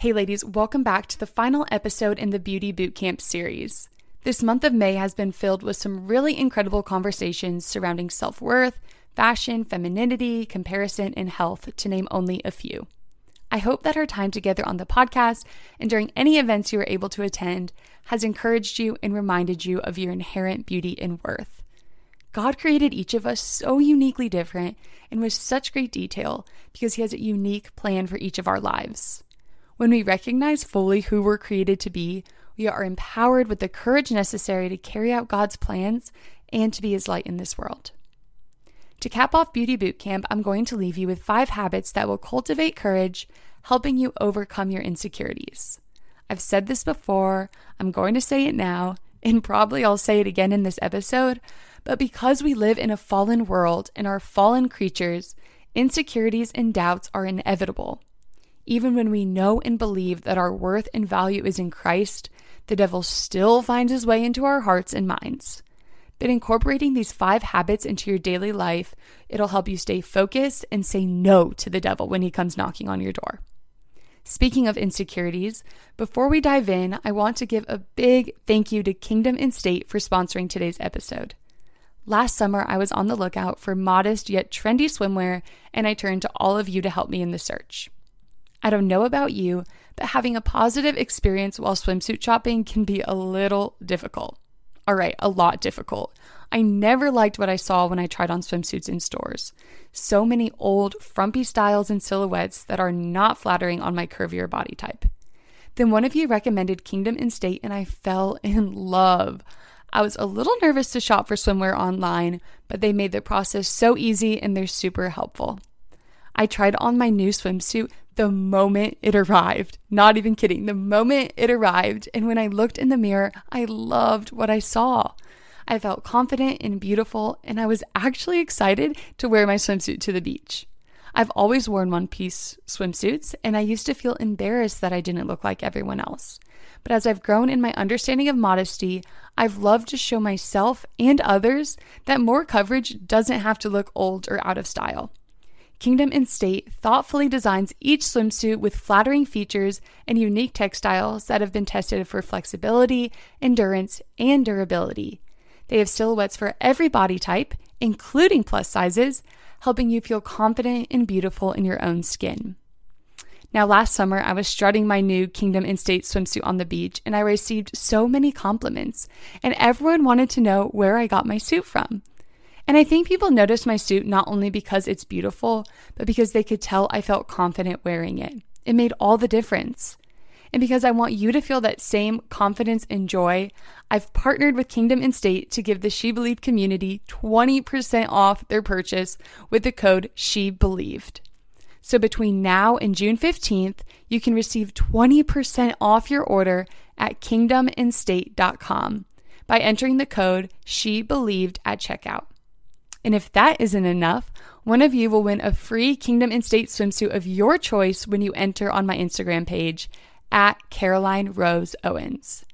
Hey, ladies, welcome back to the final episode in the Beauty Bootcamp series. This month of May has been filled with some really incredible conversations surrounding self worth, fashion, femininity, comparison, and health, to name only a few. I hope that our time together on the podcast and during any events you were able to attend has encouraged you and reminded you of your inherent beauty and worth. God created each of us so uniquely different and with such great detail because He has a unique plan for each of our lives. When we recognize fully who we're created to be, we are empowered with the courage necessary to carry out God's plans and to be His light in this world. To cap off Beauty Bootcamp, I'm going to leave you with five habits that will cultivate courage, helping you overcome your insecurities. I've said this before, I'm going to say it now, and probably I'll say it again in this episode, but because we live in a fallen world and are fallen creatures, insecurities and doubts are inevitable. Even when we know and believe that our worth and value is in Christ, the devil still finds his way into our hearts and minds. But incorporating these five habits into your daily life, it'll help you stay focused and say no to the devil when he comes knocking on your door. Speaking of insecurities, before we dive in, I want to give a big thank you to Kingdom and State for sponsoring today's episode. Last summer, I was on the lookout for modest yet trendy swimwear, and I turned to all of you to help me in the search. I don't know about you, but having a positive experience while swimsuit shopping can be a little difficult. All right, a lot difficult. I never liked what I saw when I tried on swimsuits in stores. So many old, frumpy styles and silhouettes that are not flattering on my curvier body type. Then one of you recommended Kingdom and State, and I fell in love. I was a little nervous to shop for swimwear online, but they made the process so easy and they're super helpful. I tried on my new swimsuit the moment it arrived. Not even kidding. The moment it arrived. And when I looked in the mirror, I loved what I saw. I felt confident and beautiful, and I was actually excited to wear my swimsuit to the beach. I've always worn one piece swimsuits, and I used to feel embarrassed that I didn't look like everyone else. But as I've grown in my understanding of modesty, I've loved to show myself and others that more coverage doesn't have to look old or out of style. Kingdom and State thoughtfully designs each swimsuit with flattering features and unique textiles that have been tested for flexibility, endurance, and durability. They have silhouettes for every body type, including plus sizes, helping you feel confident and beautiful in your own skin. Now, last summer, I was strutting my new Kingdom and State swimsuit on the beach, and I received so many compliments, and everyone wanted to know where I got my suit from. And I think people noticed my suit not only because it's beautiful, but because they could tell I felt confident wearing it. It made all the difference. And because I want you to feel that same confidence and joy, I've partnered with Kingdom and State to give the She Believed community 20% off their purchase with the code She Believed. So between now and June 15th, you can receive 20% off your order at kingdomandstate.com by entering the code She Believed at checkout. And if that isn't enough, one of you will win a free Kingdom and State swimsuit of your choice when you enter on my Instagram page at Caroline Rose Owens.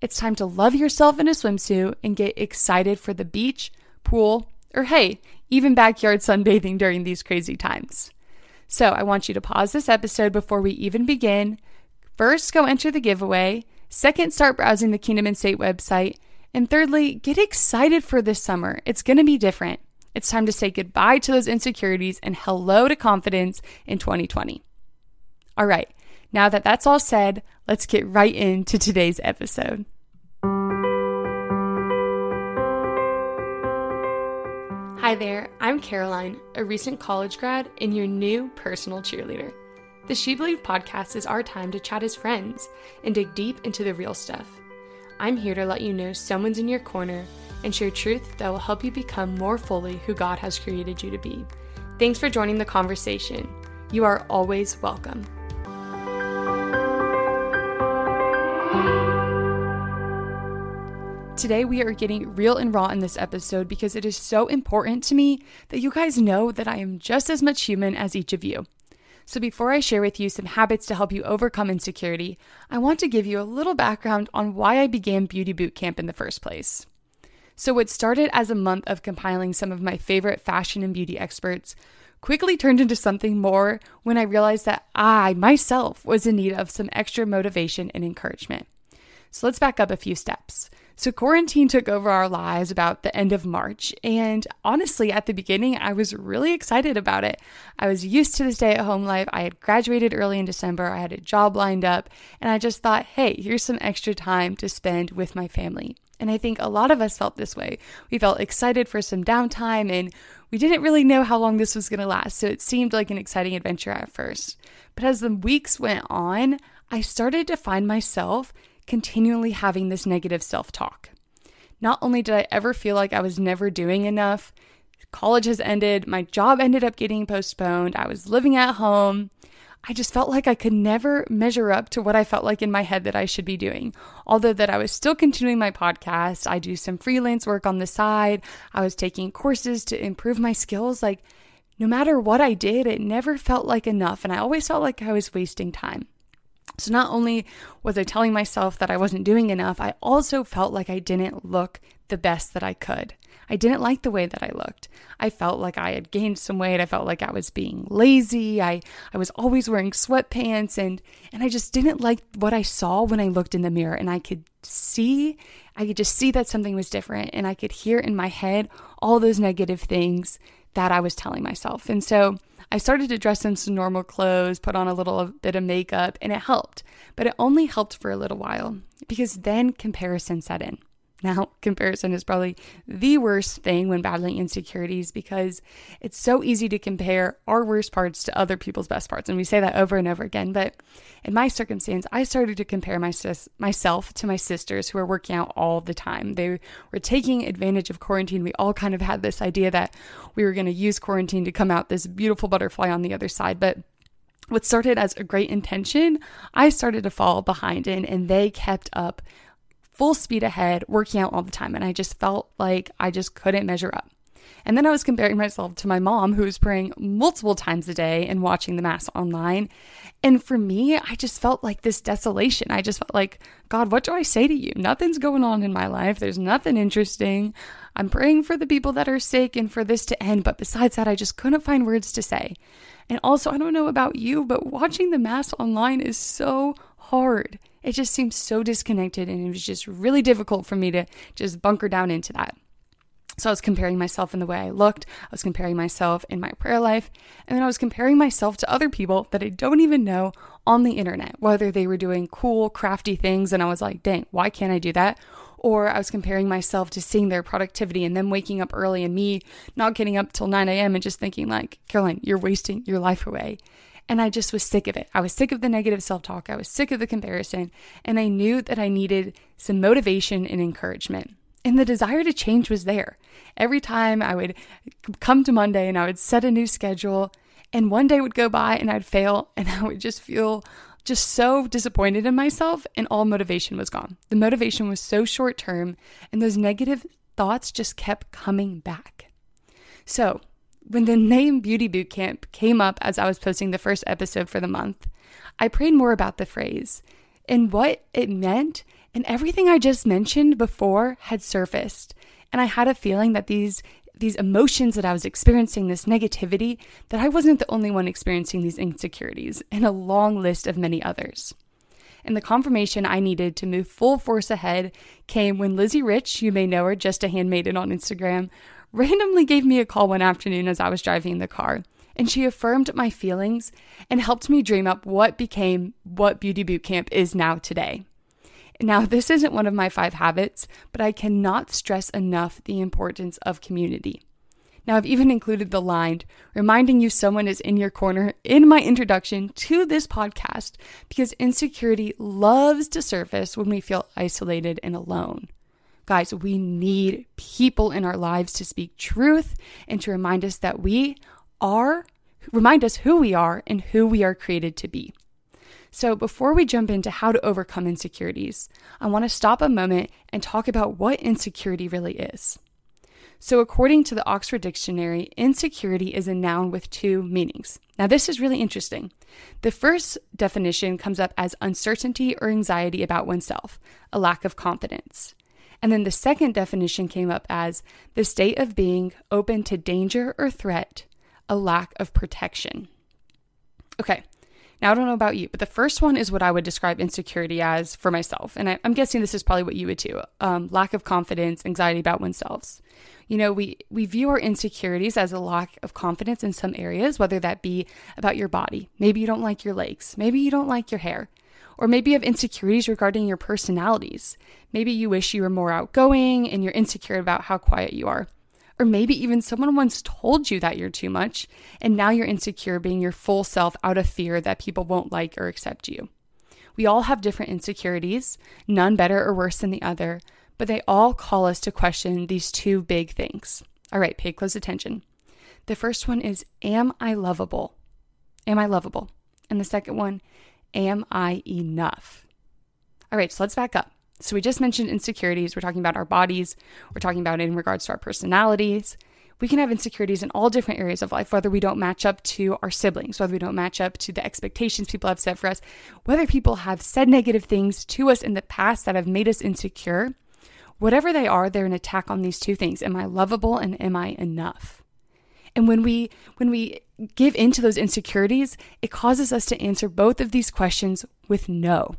It's time to love yourself in a swimsuit and get excited for the beach, pool, or hey, even backyard sunbathing during these crazy times. So I want you to pause this episode before we even begin. First, go enter the giveaway. Second, start browsing the Kingdom and State website. And thirdly, get excited for this summer. It's going to be different. It's time to say goodbye to those insecurities and hello to confidence in 2020. All right, now that that's all said, let's get right into today's episode. Hi there, I'm Caroline, a recent college grad and your new personal cheerleader. The She Believe podcast is our time to chat as friends and dig deep into the real stuff. I'm here to let you know someone's in your corner and share truth that will help you become more fully who God has created you to be. Thanks for joining the conversation. You are always welcome. Today, we are getting real and raw in this episode because it is so important to me that you guys know that I am just as much human as each of you. So, before I share with you some habits to help you overcome insecurity, I want to give you a little background on why I began Beauty Boot Camp in the first place. So, what started as a month of compiling some of my favorite fashion and beauty experts quickly turned into something more when I realized that I myself was in need of some extra motivation and encouragement. So let's back up a few steps. So, quarantine took over our lives about the end of March. And honestly, at the beginning, I was really excited about it. I was used to the stay at home life. I had graduated early in December, I had a job lined up, and I just thought, hey, here's some extra time to spend with my family. And I think a lot of us felt this way. We felt excited for some downtime and we didn't really know how long this was going to last. So it seemed like an exciting adventure at first. But as the weeks went on, I started to find myself continually having this negative self talk. Not only did I ever feel like I was never doing enough, college has ended, my job ended up getting postponed, I was living at home. I just felt like I could never measure up to what I felt like in my head that I should be doing. Although that I was still continuing my podcast, I do some freelance work on the side, I was taking courses to improve my skills, like no matter what I did, it never felt like enough and I always felt like I was wasting time. So not only was I telling myself that I wasn't doing enough, I also felt like I didn't look the best that I could. I didn't like the way that I looked. I felt like I had gained some weight. I felt like I was being lazy. I, I was always wearing sweatpants and and I just didn't like what I saw when I looked in the mirror and I could see I could just see that something was different and I could hear in my head all those negative things that I was telling myself. And so I started to dress in some normal clothes, put on a little bit of makeup, and it helped. But it only helped for a little while because then comparison set in. Now, comparison is probably the worst thing when battling insecurities because it's so easy to compare our worst parts to other people's best parts. And we say that over and over again. But in my circumstance, I started to compare my sis- myself to my sisters who are working out all the time. They were taking advantage of quarantine. We all kind of had this idea that we were going to use quarantine to come out this beautiful butterfly on the other side. But what started as a great intention, I started to fall behind in, and they kept up full speed ahead, working out all the time. And I just felt like I just couldn't measure up. And then I was comparing myself to my mom, who was praying multiple times a day and watching the Mass online. And for me, I just felt like this desolation. I just felt like, God, what do I say to you? Nothing's going on in my life. There's nothing interesting. I'm praying for the people that are sick and for this to end. But besides that, I just couldn't find words to say. And also, I don't know about you, but watching the Mass online is so hard it just seemed so disconnected and it was just really difficult for me to just bunker down into that. So I was comparing myself in the way I looked, I was comparing myself in my prayer life, and then I was comparing myself to other people that I don't even know on the internet, whether they were doing cool, crafty things, and I was like, dang, why can't I do that? Or I was comparing myself to seeing their productivity and them waking up early and me not getting up till 9 a.m. and just thinking, like, Caroline, you're wasting your life away. And I just was sick of it. I was sick of the negative self talk. I was sick of the comparison. And I knew that I needed some motivation and encouragement. And the desire to change was there. Every time I would come to Monday and I would set a new schedule, and one day would go by and I'd fail, and I would just feel just so disappointed in myself, and all motivation was gone. The motivation was so short term, and those negative thoughts just kept coming back. So, when the name Beauty Bootcamp came up as I was posting the first episode for the month, I prayed more about the phrase and what it meant, and everything I just mentioned before had surfaced. And I had a feeling that these these emotions that I was experiencing, this negativity, that I wasn't the only one experiencing these insecurities, and a long list of many others. And the confirmation I needed to move full force ahead came when Lizzie Rich, you may know her, just a handmaiden on Instagram, randomly gave me a call one afternoon as I was driving in the car, and she affirmed my feelings and helped me dream up what became what Beauty Bootcamp is now today. Now, this isn't one of my five habits, but I cannot stress enough the importance of community. Now, I've even included the line reminding you someone is in your corner in my introduction to this podcast because insecurity loves to surface when we feel isolated and alone. Guys, we need people in our lives to speak truth and to remind us that we are, remind us who we are and who we are created to be. So, before we jump into how to overcome insecurities, I want to stop a moment and talk about what insecurity really is. So, according to the Oxford Dictionary, insecurity is a noun with two meanings. Now, this is really interesting. The first definition comes up as uncertainty or anxiety about oneself, a lack of confidence. And then the second definition came up as the state of being open to danger or threat, a lack of protection. Okay, now, I don't know about you, but the first one is what I would describe insecurity as for myself. And I, am guessing this is probably what you would too um, lack of confidence, anxiety about oneself. You know, we, we view our insecurities as a lack of confidence in some areas, whether that be about your body. Maybe you don't like your legs. Maybe you don't like your hair. Or maybe you have insecurities regarding your personalities. Maybe you wish you were more outgoing and you're insecure about how quiet you are. Or maybe even someone once told you that you're too much, and now you're insecure being your full self out of fear that people won't like or accept you. We all have different insecurities, none better or worse than the other, but they all call us to question these two big things. All right, pay close attention. The first one is Am I lovable? Am I lovable? And the second one, Am I enough? All right, so let's back up. So we just mentioned insecurities. We're talking about our bodies, we're talking about in regards to our personalities. We can have insecurities in all different areas of life, whether we don't match up to our siblings, whether we don't match up to the expectations people have set for us, whether people have said negative things to us in the past that have made us insecure. Whatever they are, they're an attack on these two things. Am I lovable and am I enough? And when we when we give into those insecurities, it causes us to answer both of these questions with no.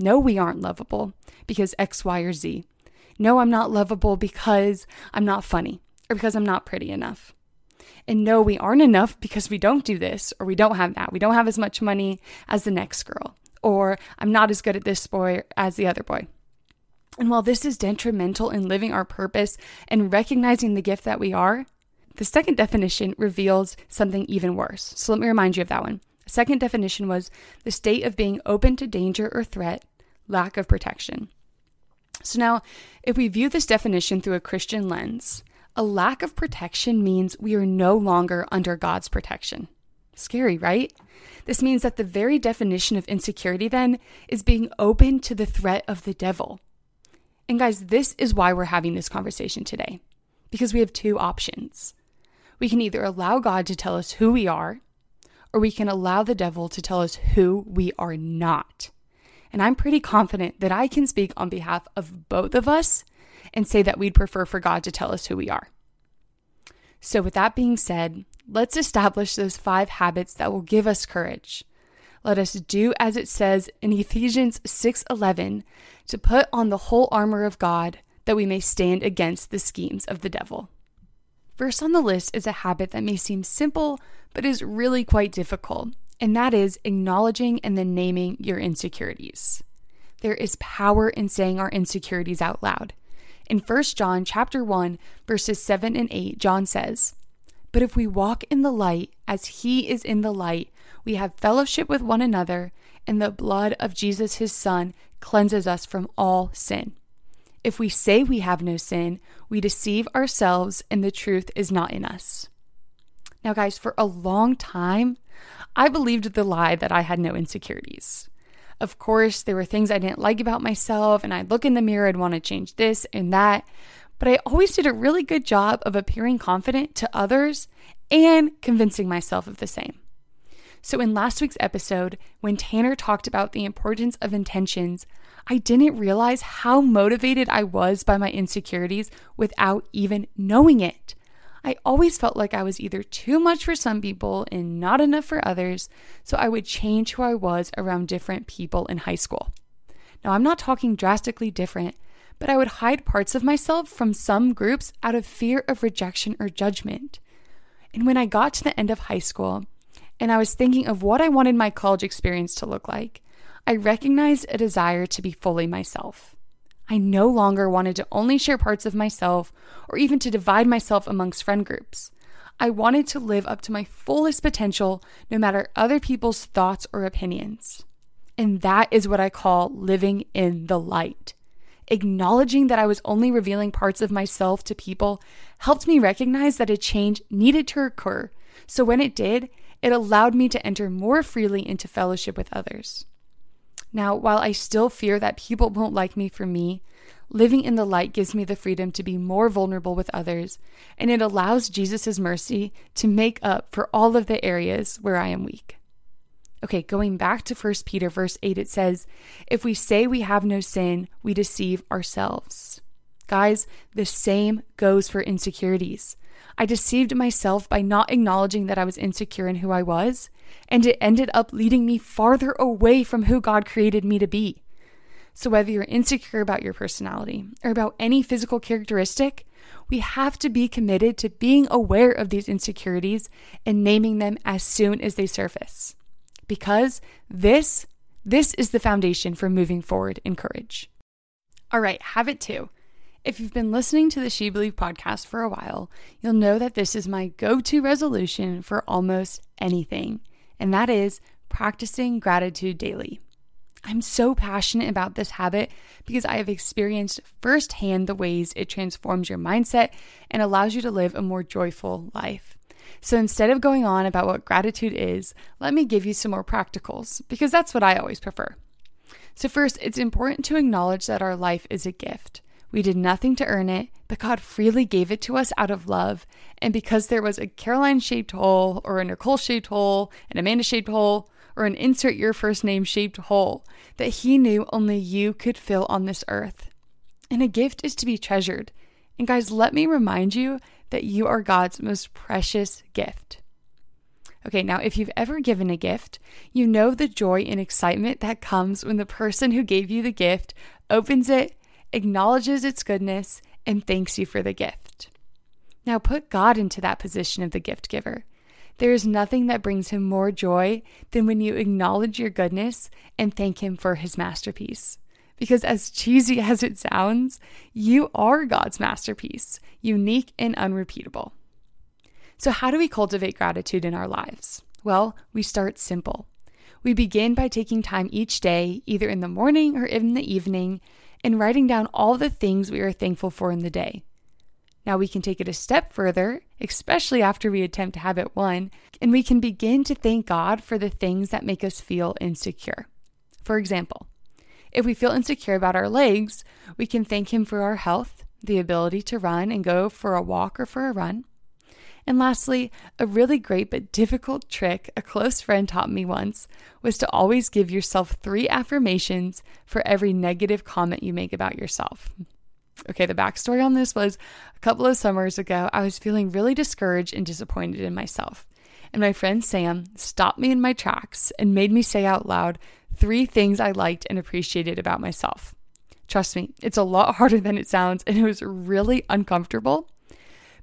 No, we aren't lovable because X, Y, or Z. No, I'm not lovable because I'm not funny or because I'm not pretty enough. And no, we aren't enough because we don't do this or we don't have that. We don't have as much money as the next girl, or I'm not as good at this boy as the other boy. And while this is detrimental in living our purpose and recognizing the gift that we are, the second definition reveals something even worse. So let me remind you of that one. Second definition was the state of being open to danger or threat lack of protection. So, now, if we view this definition through a Christian lens, a lack of protection means we are no longer under God's protection. Scary, right? This means that the very definition of insecurity then is being open to the threat of the devil. And guys, this is why we're having this conversation today, because we have two options. We can either allow God to tell us who we are, or we can allow the devil to tell us who we are not. And I'm pretty confident that I can speak on behalf of both of us and say that we'd prefer for God to tell us who we are. So, with that being said, let's establish those five habits that will give us courage. Let us do as it says in Ephesians 6:11 to put on the whole armor of God that we may stand against the schemes of the devil. First on the list is a habit that may seem simple but is really quite difficult, and that is acknowledging and then naming your insecurities. There is power in saying our insecurities out loud. In 1 John chapter 1 verses 7 and 8, John says, "But if we walk in the light as he is in the light, we have fellowship with one another, and the blood of Jesus his son cleanses us from all sin." If we say we have no sin, we deceive ourselves and the truth is not in us. Now, guys, for a long time, I believed the lie that I had no insecurities. Of course, there were things I didn't like about myself, and I'd look in the mirror and want to change this and that, but I always did a really good job of appearing confident to others and convincing myself of the same. So, in last week's episode, when Tanner talked about the importance of intentions, I didn't realize how motivated I was by my insecurities without even knowing it. I always felt like I was either too much for some people and not enough for others, so I would change who I was around different people in high school. Now, I'm not talking drastically different, but I would hide parts of myself from some groups out of fear of rejection or judgment. And when I got to the end of high school and I was thinking of what I wanted my college experience to look like, I recognized a desire to be fully myself. I no longer wanted to only share parts of myself or even to divide myself amongst friend groups. I wanted to live up to my fullest potential no matter other people's thoughts or opinions. And that is what I call living in the light. Acknowledging that I was only revealing parts of myself to people helped me recognize that a change needed to occur. So when it did, it allowed me to enter more freely into fellowship with others. Now, while I still fear that people won't like me for me, living in the light gives me the freedom to be more vulnerable with others, and it allows Jesus' mercy to make up for all of the areas where I am weak. Okay, going back to 1 Peter verse 8, it says, If we say we have no sin, we deceive ourselves. Guys, the same goes for insecurities. I deceived myself by not acknowledging that I was insecure in who I was, and it ended up leading me farther away from who God created me to be. So, whether you're insecure about your personality or about any physical characteristic, we have to be committed to being aware of these insecurities and naming them as soon as they surface. Because this, this is the foundation for moving forward in courage. All right, habit two. If you've been listening to the She Believe podcast for a while, you'll know that this is my go to resolution for almost anything, and that is practicing gratitude daily. I'm so passionate about this habit because I have experienced firsthand the ways it transforms your mindset and allows you to live a more joyful life. So instead of going on about what gratitude is, let me give you some more practicals because that's what I always prefer. So, first, it's important to acknowledge that our life is a gift. We did nothing to earn it, but God freely gave it to us out of love. And because there was a Caroline shaped hole, or a Nicole shaped hole, an Amanda shaped hole, or an insert your first name shaped hole that he knew only you could fill on this earth. And a gift is to be treasured. And guys, let me remind you that you are God's most precious gift. Okay, now if you've ever given a gift, you know the joy and excitement that comes when the person who gave you the gift opens it, acknowledges its goodness, and thanks you for the gift. Now put God into that position of the gift giver. There is nothing that brings him more joy than when you acknowledge your goodness and thank him for his masterpiece. Because as cheesy as it sounds, you are God's masterpiece, unique and unrepeatable. So, how do we cultivate gratitude in our lives? Well, we start simple. We begin by taking time each day, either in the morning or in the evening, and writing down all the things we are thankful for in the day. Now we can take it a step further, especially after we attempt habit one, and we can begin to thank God for the things that make us feel insecure. For example, if we feel insecure about our legs, we can thank Him for our health, the ability to run and go for a walk or for a run. And lastly, a really great but difficult trick a close friend taught me once was to always give yourself three affirmations for every negative comment you make about yourself. Okay, the backstory on this was a couple of summers ago, I was feeling really discouraged and disappointed in myself. And my friend Sam stopped me in my tracks and made me say out loud three things I liked and appreciated about myself. Trust me, it's a lot harder than it sounds, and it was really uncomfortable.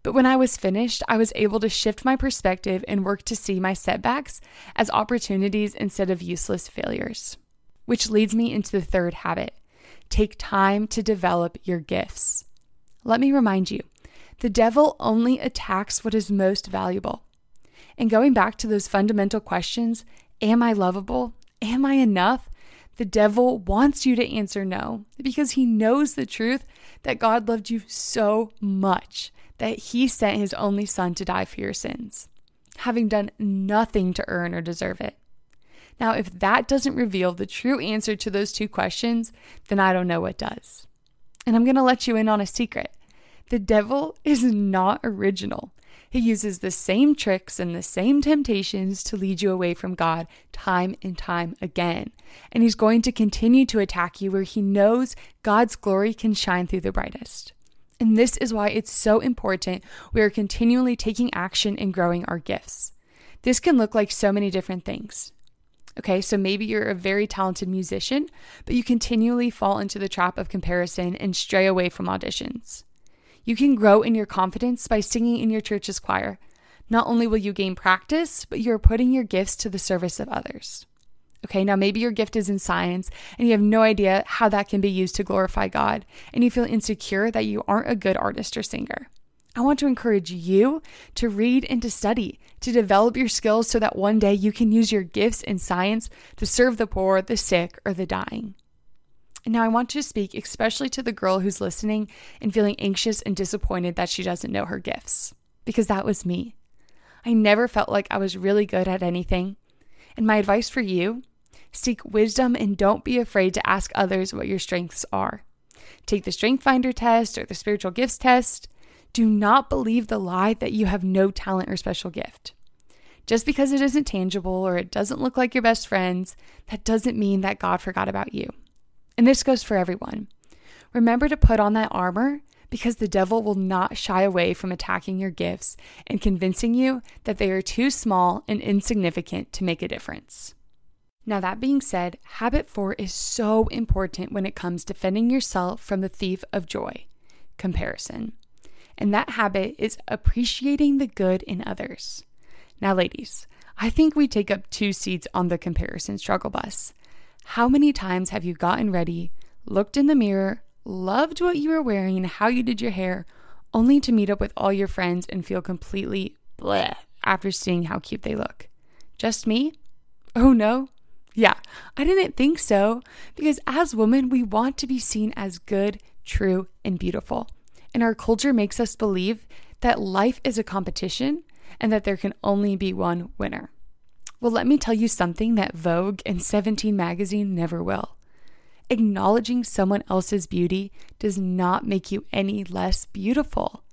But when I was finished, I was able to shift my perspective and work to see my setbacks as opportunities instead of useless failures. Which leads me into the third habit Take time to develop your gifts. Let me remind you the devil only attacks what is most valuable. And going back to those fundamental questions Am I lovable? Am I enough? The devil wants you to answer no because he knows the truth that God loved you so much that he sent his only son to die for your sins, having done nothing to earn or deserve it. Now, if that doesn't reveal the true answer to those two questions, then I don't know what does. And I'm going to let you in on a secret. The devil is not original. He uses the same tricks and the same temptations to lead you away from God time and time again. And he's going to continue to attack you where he knows God's glory can shine through the brightest. And this is why it's so important we are continually taking action and growing our gifts. This can look like so many different things. Okay, so maybe you're a very talented musician, but you continually fall into the trap of comparison and stray away from auditions. You can grow in your confidence by singing in your church's choir. Not only will you gain practice, but you are putting your gifts to the service of others. Okay, now maybe your gift is in science and you have no idea how that can be used to glorify God, and you feel insecure that you aren't a good artist or singer. I want to encourage you to read and to study, to develop your skills so that one day you can use your gifts in science to serve the poor, the sick, or the dying. And now I want to speak especially to the girl who's listening and feeling anxious and disappointed that she doesn't know her gifts, because that was me. I never felt like I was really good at anything. And my advice for you seek wisdom and don't be afraid to ask others what your strengths are. Take the Strength Finder test or the Spiritual Gifts test do not believe the lie that you have no talent or special gift. Just because it isn't tangible or it doesn't look like your best friends, that doesn't mean that God forgot about you. And this goes for everyone. Remember to put on that armor because the devil will not shy away from attacking your gifts and convincing you that they are too small and insignificant to make a difference. Now, that being said, habit four is so important when it comes to defending yourself from the thief of joy comparison. And that habit is appreciating the good in others. Now, ladies, I think we take up two seats on the comparison struggle bus. How many times have you gotten ready, looked in the mirror, loved what you were wearing how you did your hair, only to meet up with all your friends and feel completely bleh after seeing how cute they look? Just me? Oh no? Yeah, I didn't think so. Because as women, we want to be seen as good, true, and beautiful. And our culture makes us believe that life is a competition and that there can only be one winner. Well, let me tell you something that Vogue and 17 magazine never will. Acknowledging someone else's beauty does not make you any less beautiful.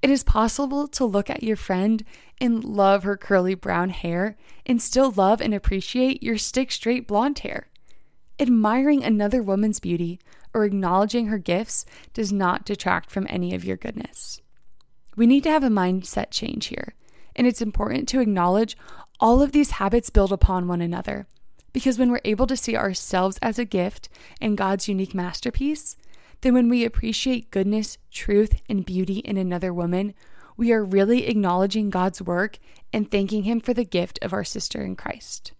It is possible to look at your friend and love her curly brown hair and still love and appreciate your stick straight blonde hair. Admiring another woman's beauty or acknowledging her gifts does not detract from any of your goodness. We need to have a mindset change here, and it's important to acknowledge all of these habits build upon one another. Because when we're able to see ourselves as a gift and God's unique masterpiece, then when we appreciate goodness, truth, and beauty in another woman, we are really acknowledging God's work and thanking Him for the gift of our sister in Christ.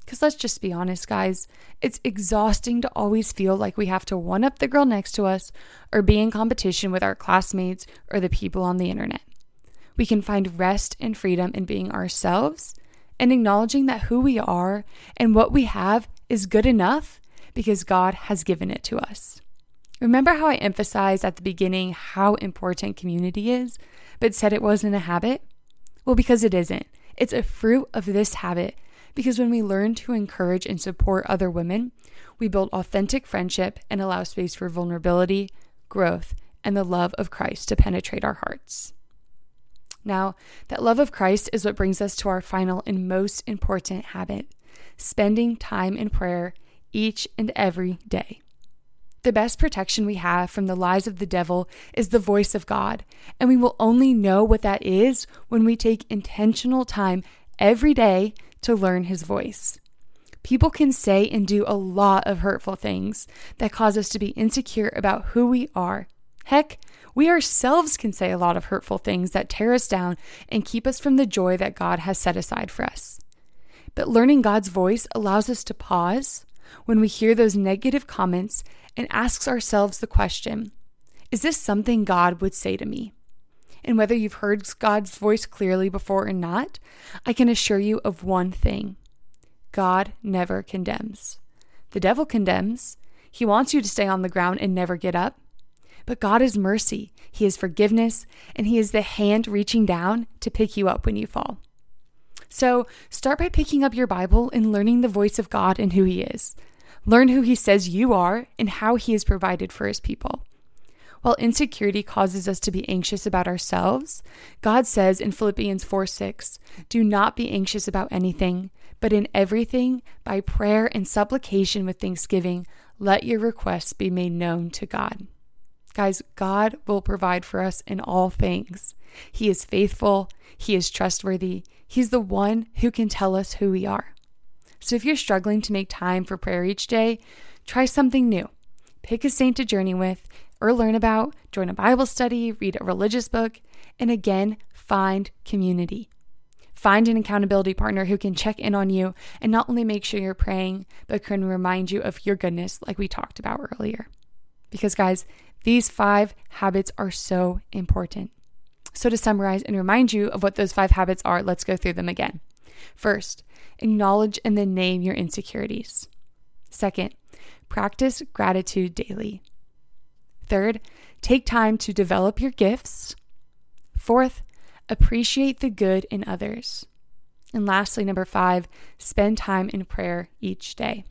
Because let's just be honest, guys, it's exhausting to always feel like we have to one up the girl next to us or be in competition with our classmates or the people on the internet. We can find rest and freedom in being ourselves and acknowledging that who we are and what we have is good enough because God has given it to us. Remember how I emphasized at the beginning how important community is, but said it wasn't a habit? Well, because it isn't. It's a fruit of this habit because when we learn to encourage and support other women, we build authentic friendship and allow space for vulnerability, growth, and the love of Christ to penetrate our hearts. Now, that love of Christ is what brings us to our final and most important habit spending time in prayer each and every day. The best protection we have from the lies of the devil is the voice of God, and we will only know what that is when we take intentional time every day to learn his voice. People can say and do a lot of hurtful things that cause us to be insecure about who we are. Heck, we ourselves can say a lot of hurtful things that tear us down and keep us from the joy that God has set aside for us. But learning God's voice allows us to pause when we hear those negative comments and asks ourselves the question Is this something God would say to me? And whether you've heard God's voice clearly before or not, I can assure you of one thing God never condemns. The devil condemns. He wants you to stay on the ground and never get up. But God is mercy, He is forgiveness, and He is the hand reaching down to pick you up when you fall. So start by picking up your Bible and learning the voice of God and who He is. Learn who He says you are and how He has provided for His people. While insecurity causes us to be anxious about ourselves, God says in Philippians 4 6, Do not be anxious about anything, but in everything, by prayer and supplication with thanksgiving, let your requests be made known to God. Guys, God will provide for us in all things. He is faithful, He is trustworthy, He's the one who can tell us who we are. So if you're struggling to make time for prayer each day, try something new. Pick a saint to journey with or learn about, join a Bible study, read a religious book, and again, find community. Find an accountability partner who can check in on you and not only make sure you're praying, but can remind you of your goodness, like we talked about earlier. Because, guys, these five habits are so important. So, to summarize and remind you of what those five habits are, let's go through them again. First, acknowledge and then name your insecurities. Second, practice gratitude daily. Third, take time to develop your gifts. Fourth, appreciate the good in others. And lastly, number five, spend time in prayer each day.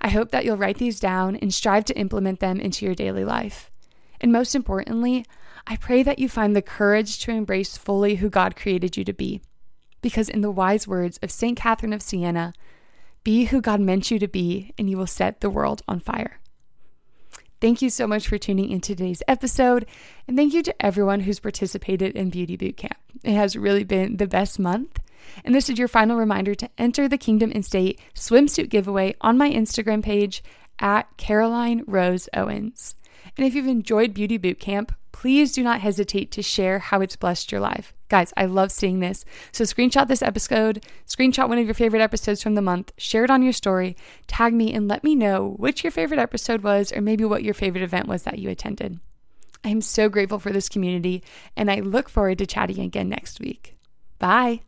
I hope that you'll write these down and strive to implement them into your daily life. And most importantly, I pray that you find the courage to embrace fully who God created you to be. Because, in the wise words of St. Catherine of Siena, be who God meant you to be, and you will set the world on fire. Thank you so much for tuning in today's episode, and thank you to everyone who's participated in Beauty Bootcamp. It has really been the best month. And this is your final reminder to enter the Kingdom and State swimsuit giveaway on my Instagram page at Caroline Rose Owens. And if you've enjoyed Beauty Bootcamp, please do not hesitate to share how it's blessed your life. Guys, I love seeing this. So screenshot this episode, screenshot one of your favorite episodes from the month, share it on your story, tag me, and let me know which your favorite episode was, or maybe what your favorite event was that you attended. I am so grateful for this community, and I look forward to chatting again next week. Bye.